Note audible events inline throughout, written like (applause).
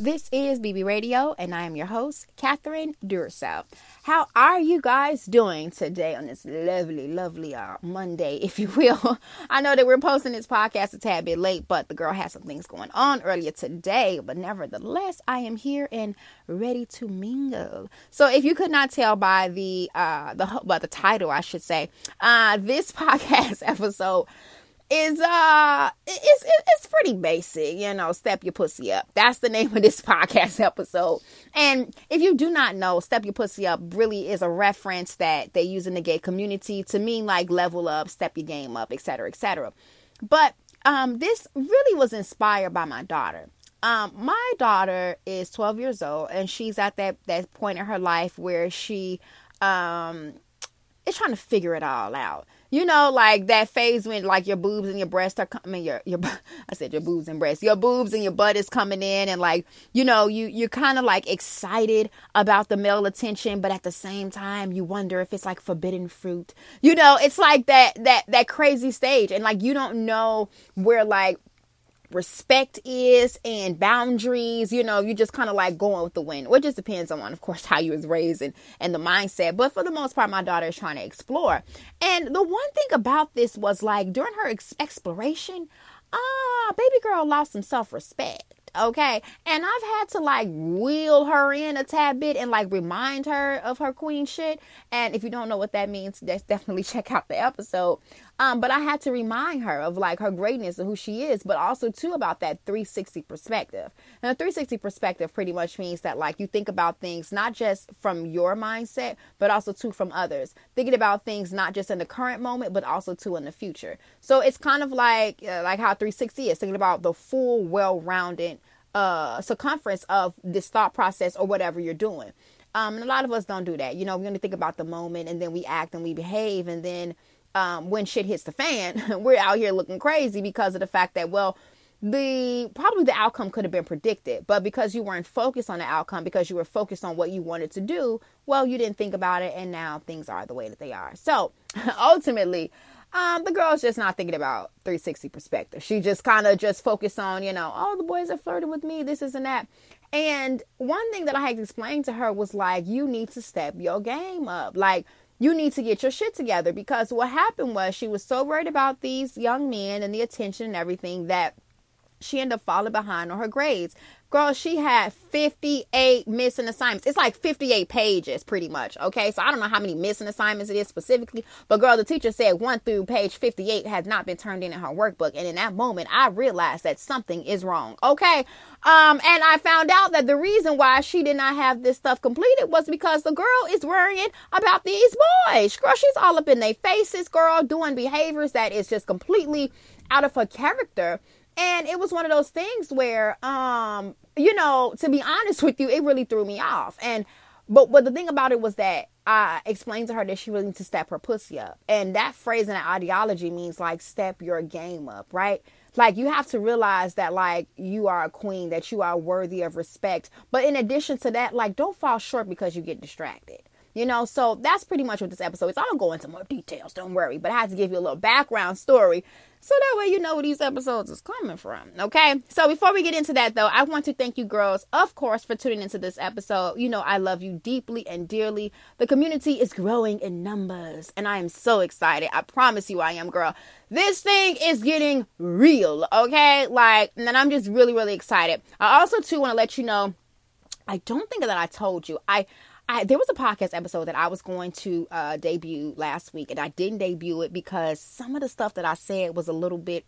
This is BB Radio, and I am your host, Catherine Duracell. How are you guys doing today on this lovely, lovely uh, Monday, if you will? (laughs) I know that we're posting this podcast a tad bit late, but the girl has some things going on earlier today. But nevertheless, I am here and ready to mingle. So, if you could not tell by the uh, the by the title, I should say, uh, this (laughs) podcast episode is uh it's it's pretty basic, you know, step your pussy up. That's the (laughs) name of this podcast episode. And if you do not know, step your pussy up really is a reference that they use in the gay community to mean like level up, step your game up, etc., etc. But um this really was inspired by my daughter. Um my daughter is 12 years old and she's at that that point in her life where she um is trying to figure it all out you know, like that phase when like your boobs and your breasts are coming, your your (laughs) I said your boobs and breasts, your boobs and your butt is coming in, and like you know, you you're kind of like excited about the male attention, but at the same time, you wonder if it's like forbidden fruit. You know, it's like that that that crazy stage, and like you don't know where like respect is and boundaries you know you just kind of like going with the wind. It just depends on of course (laughs) how you was raised and, and the mindset but for the most part my daughter is trying to explore. And the one thing about this was like during her ex- exploration ah baby girl lost some self-respect okay? And i've had to like wheel her in a tad bit and like remind her of her queen shit. And if you don't know what that means that's definitely (laughs) check out the episode um, but I had to remind her of like her greatness and who she is, but also too about that 360 perspective. And a 360 perspective pretty much means that like you think about things not just from your mindset, but also too from others. Thinking about things not just in the current moment, but also too in the future. So it's kind of like uh, like how 360 is thinking about the full, well-rounded uh, circumference of this thought process or whatever you're doing. Um, and a lot of us don't do that. You know, we only think about the moment and then we act and we behave and then um, when shit hits the fan, (laughs) we're out here looking crazy because of the fact that, well, the probably the outcome could have been predicted, but because you weren't focused on the outcome, because you were focused on what you wanted to do, well, you didn't think about it, and now things are the way that they are. So (laughs) ultimately, um, the girl's just not thinking about 360 perspective. She just kind of just focused on, you know, oh, the boys are flirting with me, this, is and that. And one thing that I had explained to her was like, you need to step your game up. Like, you need to get your shit together because what happened was she was so worried about these young men and the attention and everything that she ended up falling behind on her grades. Girl, she had 58 missing assignments. It's like 58 pages, pretty much. Okay, so I don't know how many missing assignments it is specifically, but girl, the teacher said one through page 58 has not been turned in in her workbook. And in that moment, I realized that something is wrong. Okay, um, and I found out that the reason why she did not have this stuff completed was because the girl is worrying about these boys. Girl, she's all up in their faces, girl, doing behaviors that is just completely out of her character and it was one of those things where, um, you know, to be honest with you, it really threw me off. And, but, but the thing about it was that I explained to her that she really needs to step her pussy up. And that phrase in that ideology means like step your game up, right? Like you have to realize that like you are a queen, that you are worthy of respect. But in addition to that, like don't fall short because you get distracted. You know, so that's pretty much what this episode is. I don't go into more details, don't worry, but I had to give you a little background story so that way you know where these episodes is coming from. Okay. So before we get into that though, I want to thank you girls, of course, for tuning into this episode. You know, I love you deeply and dearly. The community is growing in numbers, and I am so excited. I promise you I am, girl. This thing is getting real, okay? Like, and I'm just really, really excited. I also too want to let you know I don't think that I told you. I I, there was a podcast episode that I was going to uh, debut last week, and I didn't debut it because some of the stuff that I said was a little bit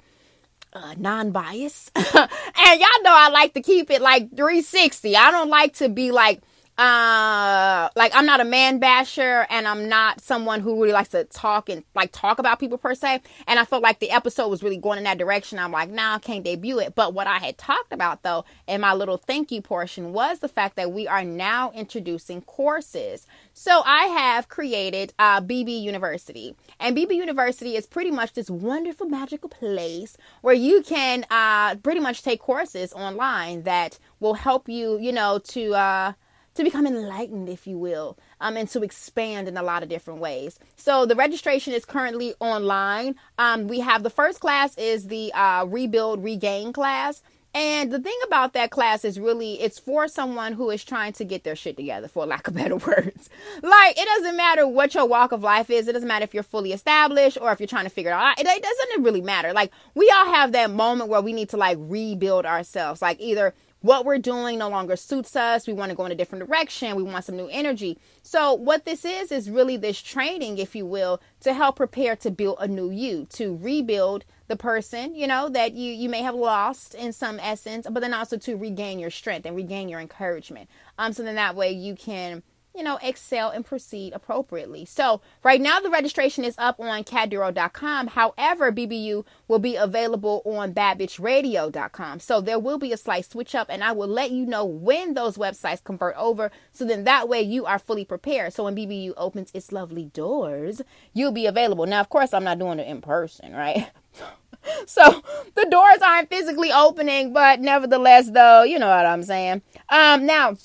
uh, non-biased. (laughs) and y'all know I like to keep it like 360. I don't like to be like uh like I'm not a man basher and I'm not someone who really likes to talk and like talk about people per se. And I felt like the episode was really going in that direction. I'm like, nah, I can't debut it. But what I had talked about though in my little thank you portion was the fact that we are now introducing courses. So I have created uh BB University. And BB University is pretty much this wonderful magical place where you can uh pretty much take courses online that will help you, you know, to uh to become enlightened, if you will, um, and to expand in a lot of different ways. So the registration is currently online. Um, we have the first class is the uh, Rebuild Regain class. And the thing about that class is really it's for someone who is trying to get their shit together, for lack of (laughs) better words. Like it doesn't matter what your walk of life is. It doesn't matter if you're fully established or if you're trying to figure it out. It, it doesn't really matter. Like we all have that moment where we need to like rebuild ourselves. Like either what we're doing no longer suits us. We want to go in a different direction. We want some new energy. So, what this is, is really this training, if you will, to help prepare to build a new you, to rebuild the person, you know, that you, you may have lost in some essence, but then also to regain your strength and regain your encouragement. Um, so then that way you can you know, excel and proceed appropriately. So, right now the registration is up on cadduro.com. However, BBU will be available on badbitchradio.com. So, there will be a slight switch up, and I will let you know when those websites convert over. So, then that way you are fully prepared. So, when BBU opens its lovely doors, you'll be available. Now, of course, I'm not doing it in person, right? (laughs) so the doors aren't physically opening, but nevertheless, though, you know what I'm saying. Um, now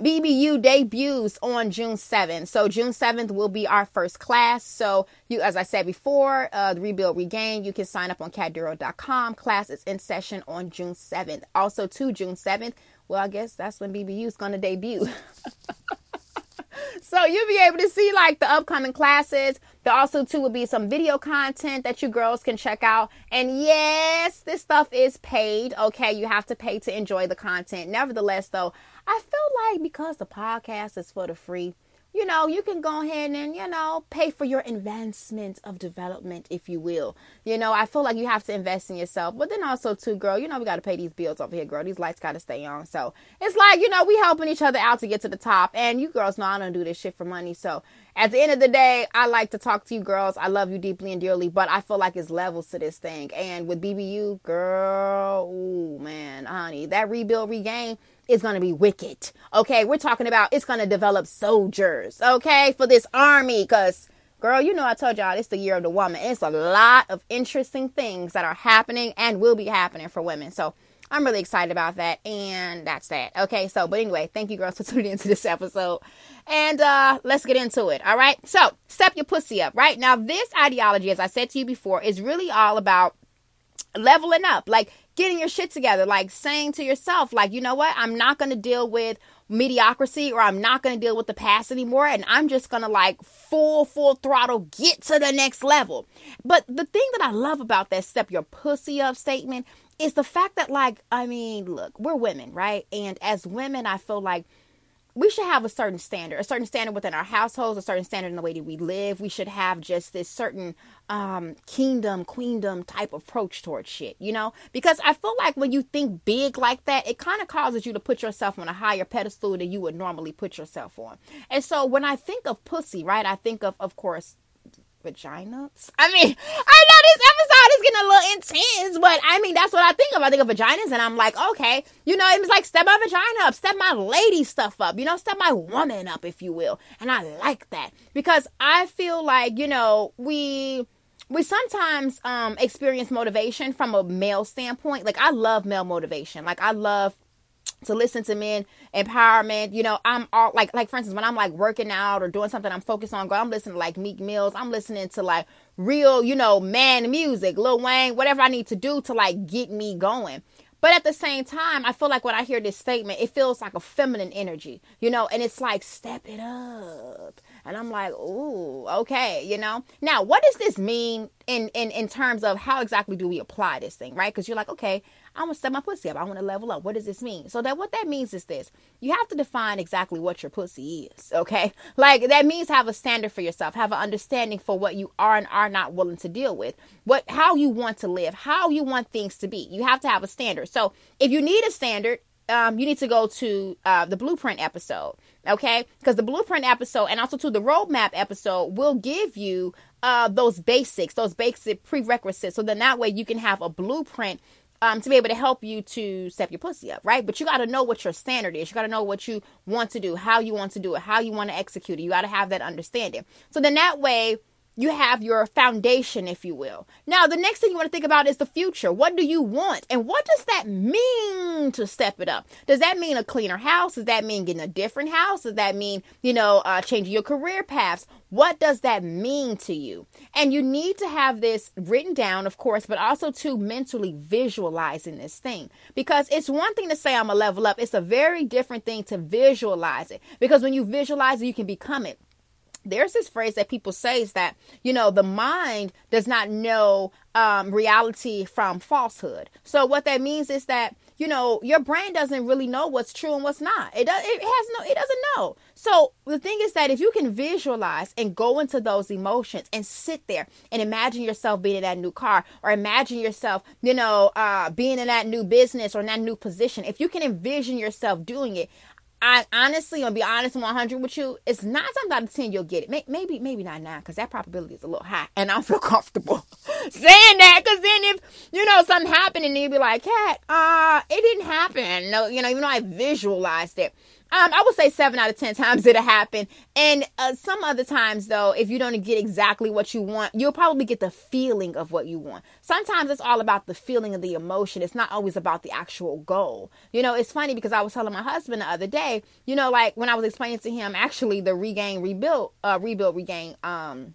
BBU debuts on June 7th. So June 7th will be our first class. So you, as I said before, uh, Rebuild Regain, you can sign up on cadduro.com. Class is in session on June 7th. Also to June 7th, well, I guess that's when BBU is going to debut. (laughs) so you'll be able to see like the upcoming classes. There also too will be some video content that you girls can check out. And yes, this stuff is paid. Okay, you have to pay to enjoy the content. Nevertheless, though, I feel like because the podcast is for the free, you know, you can go ahead and, you know, pay for your advancement of development, if you will. You know, I feel like you have to invest in yourself. But then also, too, girl, you know, we got to pay these bills over here, girl. These lights got to stay on. So it's like, you know, we helping each other out to get to the top. And you girls know I don't do this shit for money. So at the end of the day, I like to talk to you girls. I love you deeply and dearly, but I feel like it's levels to this thing. And with BBU, girl, ooh, man, honey, that rebuild, regain is going to be wicked. Okay. We're talking about it's going to develop soldiers. Okay. For this army. Cause girl, you know, I told y'all it's the year of the woman. It's a lot of interesting things that are happening and will be happening for women. So I'm really excited about that. And that's that. Okay. So, but anyway, thank you girls for (laughs) tuning into this episode. And uh let's get into it. All right. So step your pussy up. Right now, this ideology, as I said to you before, is really all about leveling up. Like getting your shit together, like saying to yourself, like, you know what, I'm not going to deal with mediocrity or I'm not going to deal with the past anymore. And I'm just going to like full, full throttle get to the next level. But the thing that I love about that step your pussy up statement is the fact that, like, I mean, look, we're women, right? And as women, I feel like we should have a certain standard, a certain standard within our households, a certain standard in the way that we live. We should have just this certain um, kingdom, queendom type approach towards shit, you know? Because I feel like when you think big like that, it kind of causes you to put yourself on a higher pedestal than you would normally put yourself on. And so when I think of pussy, right, I think of, of course, vaginas. I mean, I know this episode is getting a little intense, but I mean, that's what I think of. I think of vaginas and I'm like, okay, you know, it's like step my vagina up, step my lady stuff up, you know, step my woman up, if you will. And I like that because I feel like, you know, we we sometimes um experience motivation from a male standpoint. Like I love male motivation. Like I love to listen to men empowerment you know i'm all like like for instance when i'm like working out or doing something i'm focused on i'm listening to like meek mills. I'm listening to like real you know man music lil wayne whatever i need to do to like get me going. But at the same time i feel like when i hear this statement it feels like a feminine energy you know and it's like step it up and i'm like ooh okay you know now what does this mean in in in terms of how exactly do we apply this thing right because you're like okay I want to step my pussy up. I want to level up. What does this mean? So that what that means is this. You have to define exactly what your pussy is, okay? (laughs) Like that means have a standard for yourself, have an understanding for what you are and are not willing to deal with. What how you want to live, how you want things to be. You have to have a standard. So if you need a standard, um, you need to go to uh, the blueprint episode, okay? Because the blueprint episode and also to the roadmap episode will give you uh, those basics, those basic prerequisites. So then that way you can have a blueprint um, to be able to help you to step your pussy up, right? But you got to know what your standard is. You got to know what you want to do, how you want to do it, how you want to execute it. You got to have that understanding. So then that way, you have your foundation, if you will. Now, the next thing you want to think about is the future. What do you want? And what does that mean to step it up? Does that mean a cleaner house? Does that mean getting a different house? Does that mean, you know, uh, changing your career paths? What does that mean to you? And you need to have this written down, of course, but also to mentally visualizing this thing. Because it's one thing to say I'm a level up. It's a very different thing to visualize it. Because when you visualize it, you can become it there's this phrase that people say is that you know the mind does not know um, reality from falsehood. So what that means is that you know your brain doesn't really know what's true and what's not. It does it has no it doesn't know. So the thing is that if you can visualize and go into those emotions and sit there and imagine yourself being in that new car or imagine yourself you know uh, being in that new business or in that new position if you can envision yourself doing it I honestly, gonna be honest, 100 with you. It's nine times out of ten you'll get it. Maybe, maybe not nine, because that probability is a little high, and I feel (laughs) comfortable (laughs) saying that. Because then, if you know something happened, and you'd be like, "Cat, uh, it didn't happen." No, you know, even though I visualized it. Um, I would say seven out of ten times it'll happen, and uh, some other times though, if you don't get exactly what you want, you'll probably get the feeling of what you want. Sometimes it's all about the feeling of the emotion. It's not always about the actual goal. You know, it's funny because I was telling my husband the other day, you know, like when I was explaining to him actually the regain, rebuild, uh, rebuild, regain, um,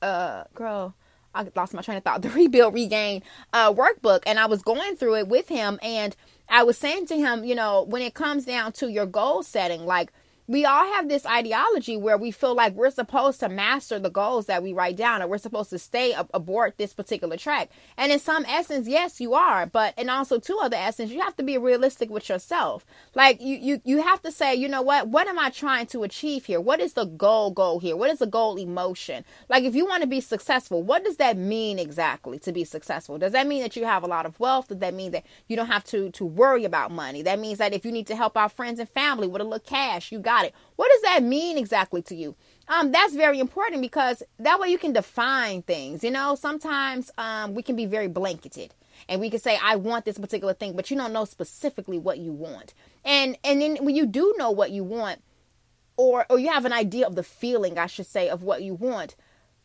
uh, girl. I lost my train of thought. (laughs) The rebuild, regain, uh, workbook, and I was going through it with him, and I was saying to him, you know, when it comes down to your goal setting, like we all have this ideology where we feel like we're supposed to master the goals that we write down or we're supposed to stay ab- aboard this particular track. And in some essence, yes, you are, but in also two other essence, you have to be realistic with yourself. Like you you you have to say, you know what? What am I trying to achieve here? What is the goal goal here? What is the goal emotion? Like if you want to be successful, what does that mean exactly to be successful? Does that mean that you have a lot of wealth? Does that mean that you don't have to to worry about money? That means that if you need to help out friends and family with a little cash, you got it. What does that mean exactly to you? Um, that's very important because that way you can define things. You know, sometimes um, we can be very blanketed and we can say i want this particular thing but you don't know specifically what you want and and then when you do know what you want or or you have an idea of the feeling i should say of what you want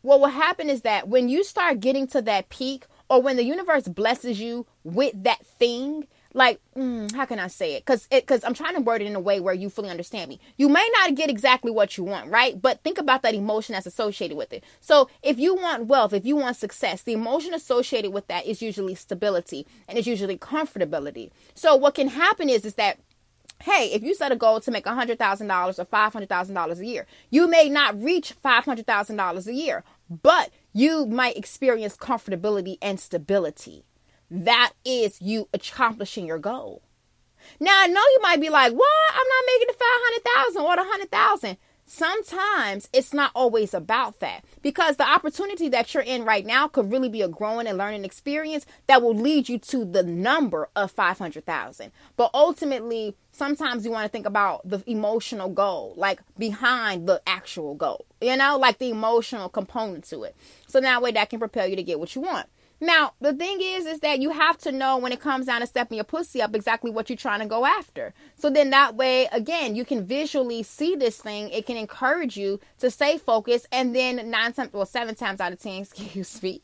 what will happen is that when you start getting to that peak or when the universe blesses you with that thing like mm, how can i say it? Because because i'm trying to word it in a way where you fully understand me. You may not get exactly what you want right? But think about that emotion that's associated with it. So if you want wealth if you want success the emotion associated with that is usually stability and it's usually comfortability. So what can happen is is that hey, if you set a goal to make $100,000 or $500,000 a year, you may not reach $500,000 a year, but you might experience comfortability and stability that is you accomplishing your goal. Now I know you might be like, "What? I'm not making the five hundred thousand or the hundred thousand. Sometimes it's not always about that because the opportunity that you're in right now could really be a growing and learning experience that will lead you to the number of 500,000. But ultimately, sometimes you want to think about the emotional goal, like behind the actual goal, you know, like the emotional component to it. So that way that can propel you to get what you want. Now, the thing is, is that you have to know when it comes down to stepping your pussy up exactly what you're trying to go after. So then that way, again, you can visually see this thing. It can encourage you to stay focused. And then nine times, well, seven times out of 10, (laughs) excuse me,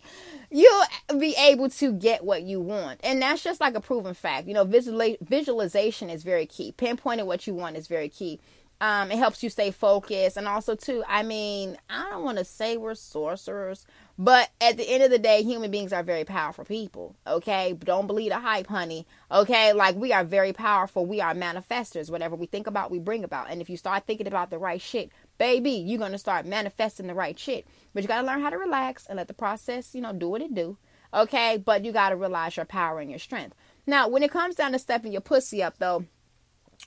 you'll be able to get what you want. And that's just like a proven fact. You know, visual, visualization is very key. Pinpointing what you want is very key. Um, it helps you stay focused. And also, too, I mean, I don't want to say we're sorcerers, but at the end of the day, human beings are very powerful people. Okay. Don't believe the hype, honey. Okay. Like we are very powerful. We are manifestors. Whatever we think about, we bring about. And if you start thinking about the right shit, baby, you're going to start manifesting the right shit. But you got to learn how to relax and let the process, you know, do what it do. Okay. But you got to realize your power and your strength. Now, when it comes down to stepping your pussy up, though,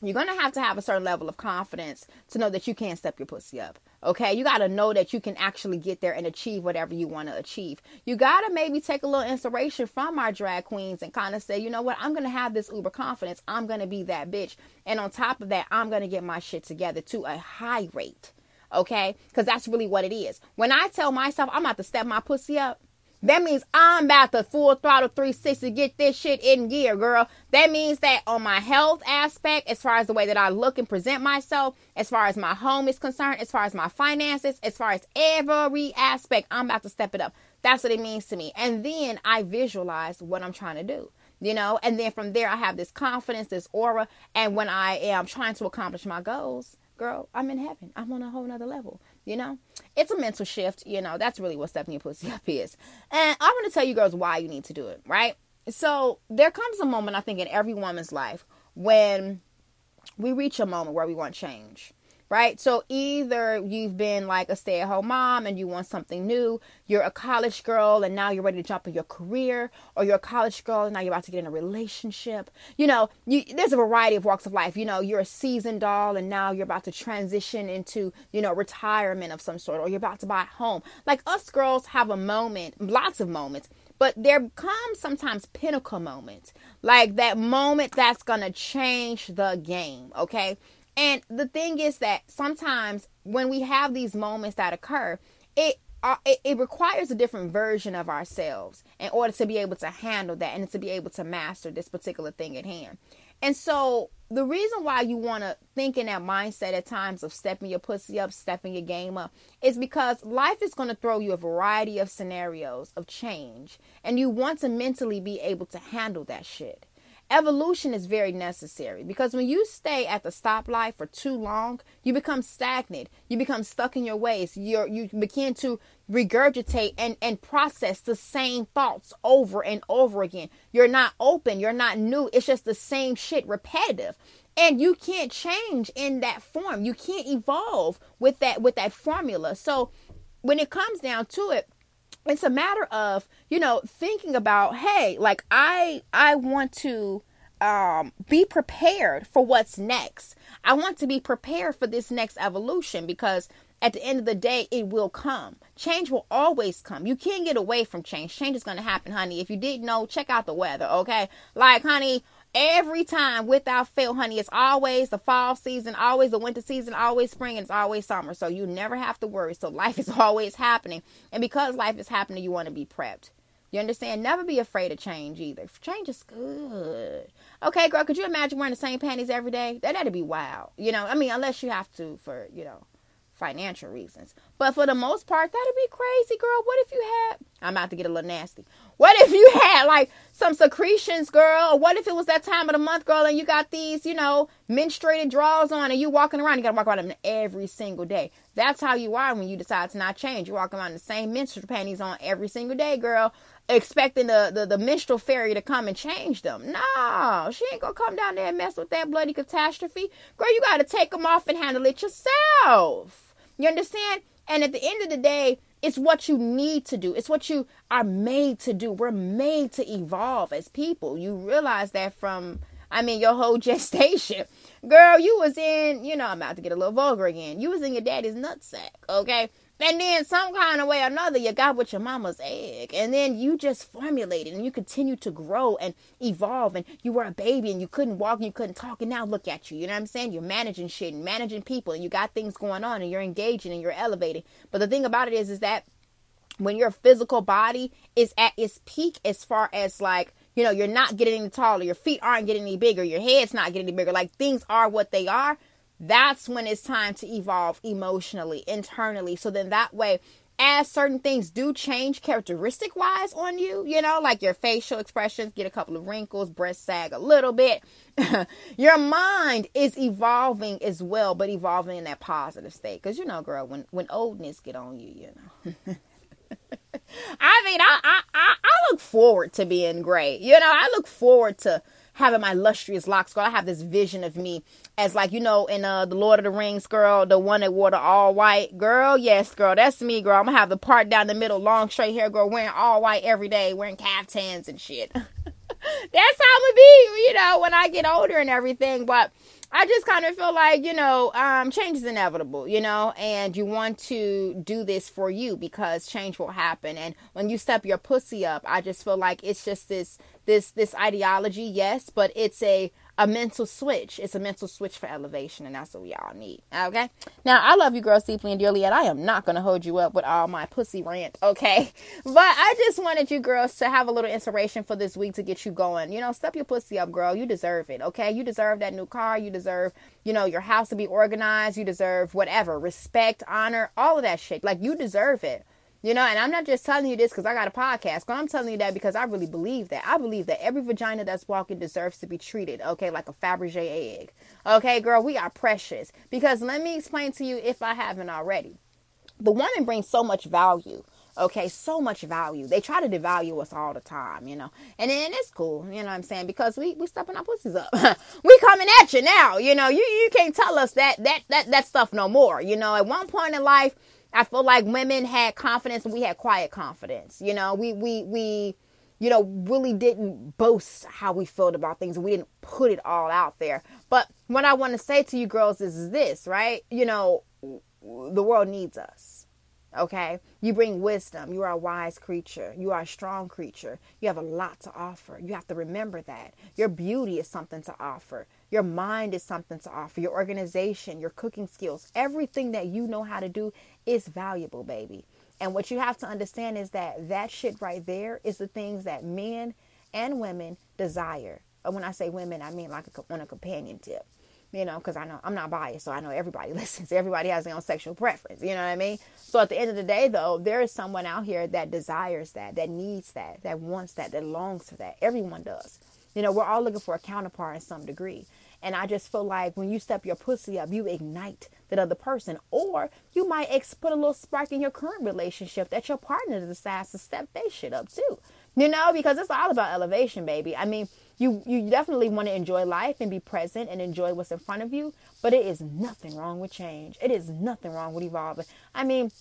you're going to have to have a certain level of confidence to know that you can't step your pussy up. Okay, you got to know that you can actually get there and achieve whatever you want to achieve. You got to maybe take a little inspiration from our drag queens and kind of say, you know what, I'm going to have this uber confidence. I'm going to be that bitch. And on top of that, I'm going to get my shit together to a high rate. Okay, because that's really what it is. When I tell myself I'm about to step my pussy up, That means I'm about to full throttle 360 get this shit in gear, girl. That means that on my health aspect, as far as the way that I look and present myself, as far as my home is concerned, as far as my finances, as far as every aspect, I'm about to step it up. That's what it means to me. And then I visualize what I'm trying to do you know? And then from there i have this confidence this aura. And when i am trying to accomplish my goals girl i'm in heaven. I'm on a whole nother level you know? It's a mental shift you know? That's really what stepping your pussy (laughs) up is. And i want to tell you girls why you need to do it right? So there comes a moment i think in every woman's life when we reach a moment where we want change right? So either you've been like a stay at home mom and you want something new, you're a college girl and now you're ready to jump in your career, or you're a college girl and now you're about to get in a relationship. You know, you, there's a variety of walks of life. You know, you're a seasoned doll and now you're about to transition into, you know, retirement of some sort, or you're about to buy a home. Like us girls have a moment, lots of moments but there comes sometimes pinnacle moments like that moment that's gonna change the game okay and the thing is that sometimes when we have these moments that occur, it uh, it, it, requires a different version of ourselves in order to be able to handle that and to be able to master this particular thing at hand. And so the reason why you want to think in that mindset at times of stepping your pussy up, stepping your game up, is because life is going to throw you a variety of scenarios of change, and you want to mentally be able to handle that shit evolution is very necessary because when you stay at the stoplight for too long, you become stagnant. You become stuck in your ways. You you begin to regurgitate and and process the same thoughts over and over again. You're not open. You're not new. It's just the same shit, repetitive. And you can't change in that form. You can't evolve with that with that formula. So when it comes down to it, it's a matter of you know thinking about hey like i i want to um, be prepared for what's next. I want to be prepared for this next evolution because at the end of the day it will come. Change will always come. You can't get away from change. Change is going to happen honey. If you didn't know check out the weather okay? Like honey Every time without fail, honey, it's always the fall season, always the winter season, always spring, and it's always summer. So you never have to worry. So (laughs) life is always happening. And because life is happening, you want to be prepped. You understand? Never be afraid of change either. Change is good. Okay, girl, could you imagine wearing the same panties every day? That that'd be wild. You know, I mean, unless you have to for, you know, financial reasons. But for the most part, that'd be crazy, girl. What if you had I'm about to get a little nasty. What if you had like some secretions, girl? Or what if it was that time of the month, girl, and you got these, you know, menstruated drawers on and you walking around, you gotta walk around them every single day. That's how you are when you decide to not change. You walk around the same menstrual panties on every single day, girl, expecting the, the, the menstrual fairy to come and change them. No, she ain't gonna come down there and mess with that bloody catastrophe. Girl, you gotta take them off and handle it yourself. You understand? And at the end of the day, it's what you need to do. It's what you are made to do. We're made to evolve as people. You realize that from, I mean, your whole (laughs) gestation. Girl, you was in, you know, I'm about to get a little vulgar again. You was in your daddy's nutsack, okay? And then some kind of way or another, you got with your mama's egg. And then you just formulated and you continue to grow and evolve. And you were a baby and you couldn't walk and you couldn't talk. And now look at you. You know what I'm saying? You're managing shit and managing people and you got things going on and you're engaging and you're elevating. But the thing about it is, is that when your physical body is at its peak as far as like, you know, you're not getting any taller, your feet aren't getting any bigger, your head's not getting any bigger, like things are what they are that's when it's time to evolve emotionally, internally. So then that way, as certain things do change characteristic wise on you, you know, like your facial expressions get a couple of wrinkles, breast sag a little bit. (laughs) your mind is evolving as well, but evolving in that positive state. Because you know, girl, when when oldness get on you, you know. (laughs) I mean, I, I I I look forward to being great. You know, I look forward to having my lustrous locks, girl. I have this vision of me as like, you know, in uh the Lord of the Rings, girl, the one that wore the all white. Girl, yes, girl, that's me, girl. I'm gonna have the part down the middle, long straight hair, girl, wearing all white every day, wearing caftans and shit. (laughs) that's how I'm gonna be, you know, when I get older and everything. But I just kind of feel like, you know, um, change is inevitable, you know, and you want to do this for you because change will happen. And when you step your pussy up, I just feel like it's just this this this ideology, yes, but it's a a mental switch. It's a mental switch for elevation, and that's what we all need. Okay. Now, I love you girls deeply and dearly, and I am not going to hold you up with all my pussy rant. Okay. (laughs) But I just wanted you girls to have a little inspiration for this week to get you going. You know, step your pussy up, girl. You deserve it. Okay. You deserve that new car. You deserve, you know, your house to be organized. You deserve whatever respect, honor, all of that shit. Like, you deserve it. You know, and I'm not just telling you this because I got a podcast, but I'm telling you that because I really believe that. I believe that every vagina that's walking deserves to be treated, okay, like a Fabergé egg. Okay, girl, we are precious. Because let me explain to you if I haven't already. The woman brings so much value. Okay, so much value. They try to devalue us all the time, you know. And then it's cool, you know what I'm saying? Because we we stepping our pussies up. (laughs) we coming at you now, you know. You you can't tell us that that that that stuff no more. You know, at one point in life, I feel like women had confidence and we had quiet confidence. You know, we we we you know really didn't boast how we felt about things we didn't put it all out there. But what I want to say to you girls is this, right? You know, the world needs us. Okay? You bring wisdom. You are a wise creature. You are a strong creature. You have a lot to offer. You have to remember that. Your beauty is something to offer. Your mind is something to offer. Your organization, your cooking skills, everything that you know how to do is valuable, baby. And what you have to understand is that that shit right there is the things that men and women desire. And when I say women, I mean like a, on a companion tip, you know, because I know I'm not biased, so I know everybody (laughs) listens. Everybody has their own sexual preference, you know what I mean? So at the end of the day, though, there is someone out here that desires that, that needs that, that wants that, that longs for that. Everyone does. You know, we're all looking for a counterpart in some degree. And I just feel like when you step your pussy up, you ignite that other person. Or you might ex- put a little spark in your current relationship that your partner decides to step their shit up too. You know, because it's all about elevation, baby. I mean, you you definitely want to enjoy life and be present and enjoy what's in front of you, but it is nothing wrong with change. It is nothing wrong with evolving. I mean,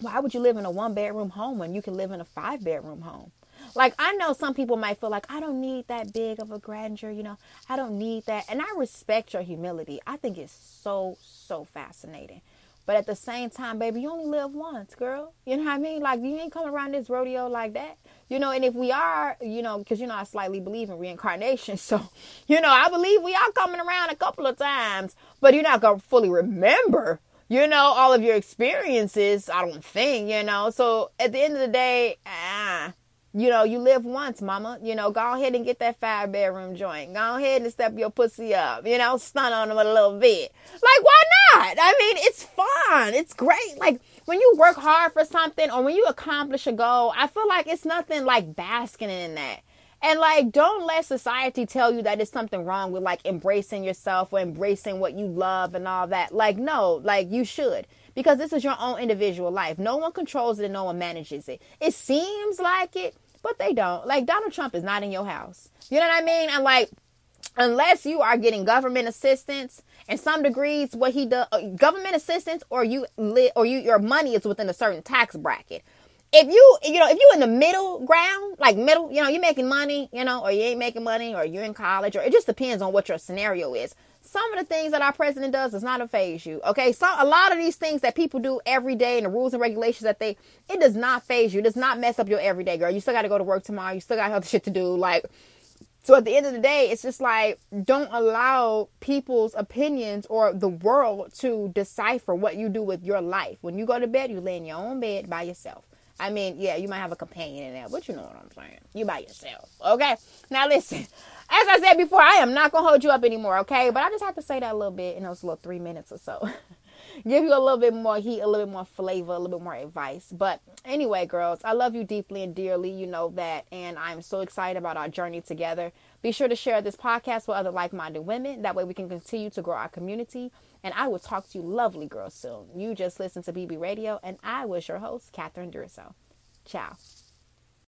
why would you live in a one bedroom home when you can live in a five bedroom home? Like I know some people might feel like I don't need that big of a grandeur, you know. I don't need that. And I respect your humility. I think it's so so fascinating. But at the same time, baby, you only live once, girl. You know what I mean? Like you ain't coming around this rodeo like that. You know, and if we are, you know, because you know I slightly believe in reincarnation. (laughs) So, you know, I believe we are coming around a couple of times, but you're not gonna fully remember you know, all of your experiences, I don't think, you know. So at the end of the day, ah, you know, you live once, mama. You know, go ahead and get that five bedroom joint. Go ahead and step your pussy up. You know, stun on them a little bit. Like, why not? I mean, it's fun. It's great. Like, when you work hard for something or when you accomplish a goal, I feel like it's nothing like basking in that. And like, don't let society tell you that it's something wrong with like embracing yourself or embracing what you love and all that. Like, no, like you should because this is your own individual life. No one controls it and no one manages it. It seems like it, but they don't. Like Donald Trump is not in your house. You know what I mean? And like unless you are getting government assistance in some degrees what he does uh, government assistance or you li- or you your money is within a certain tax bracket if you you know if you're in the middle ground like middle you know you're making money you know or you ain't making money or you're in college or it just depends on what your scenario is some of the things that our president does does not phase you. Okay, so a lot of these things that people do every day and the rules and regulations that they it does not phase you. It does not mess up your everyday girl. You still got to go to work tomorrow. You still got other shit to do. Like, so at the end of the day, it's just like don't allow people's opinions or the world to decipher what you do with your life. When you go to bed, you lay in your own bed by yourself. I mean, yeah, you might have a companion in there, but you know what I'm saying. You by yourself. Okay. Now listen (laughs) as I said before, I am not gonna hold you up anymore, okay? But I just have to say that a little bit in those little three minutes or so. (laughs) Give you a little bit more heat, a little bit more flavor, a little bit more advice. But anyway, girls, I love you deeply and dearly. You know that, and I'm so excited about our journey together. Be sure to share this podcast with other like-minded women. That way, we can continue to grow our community. And I will talk to you, lovely girls, soon. You just listen to BB Radio, and I was your host, Catherine Durso. Ciao.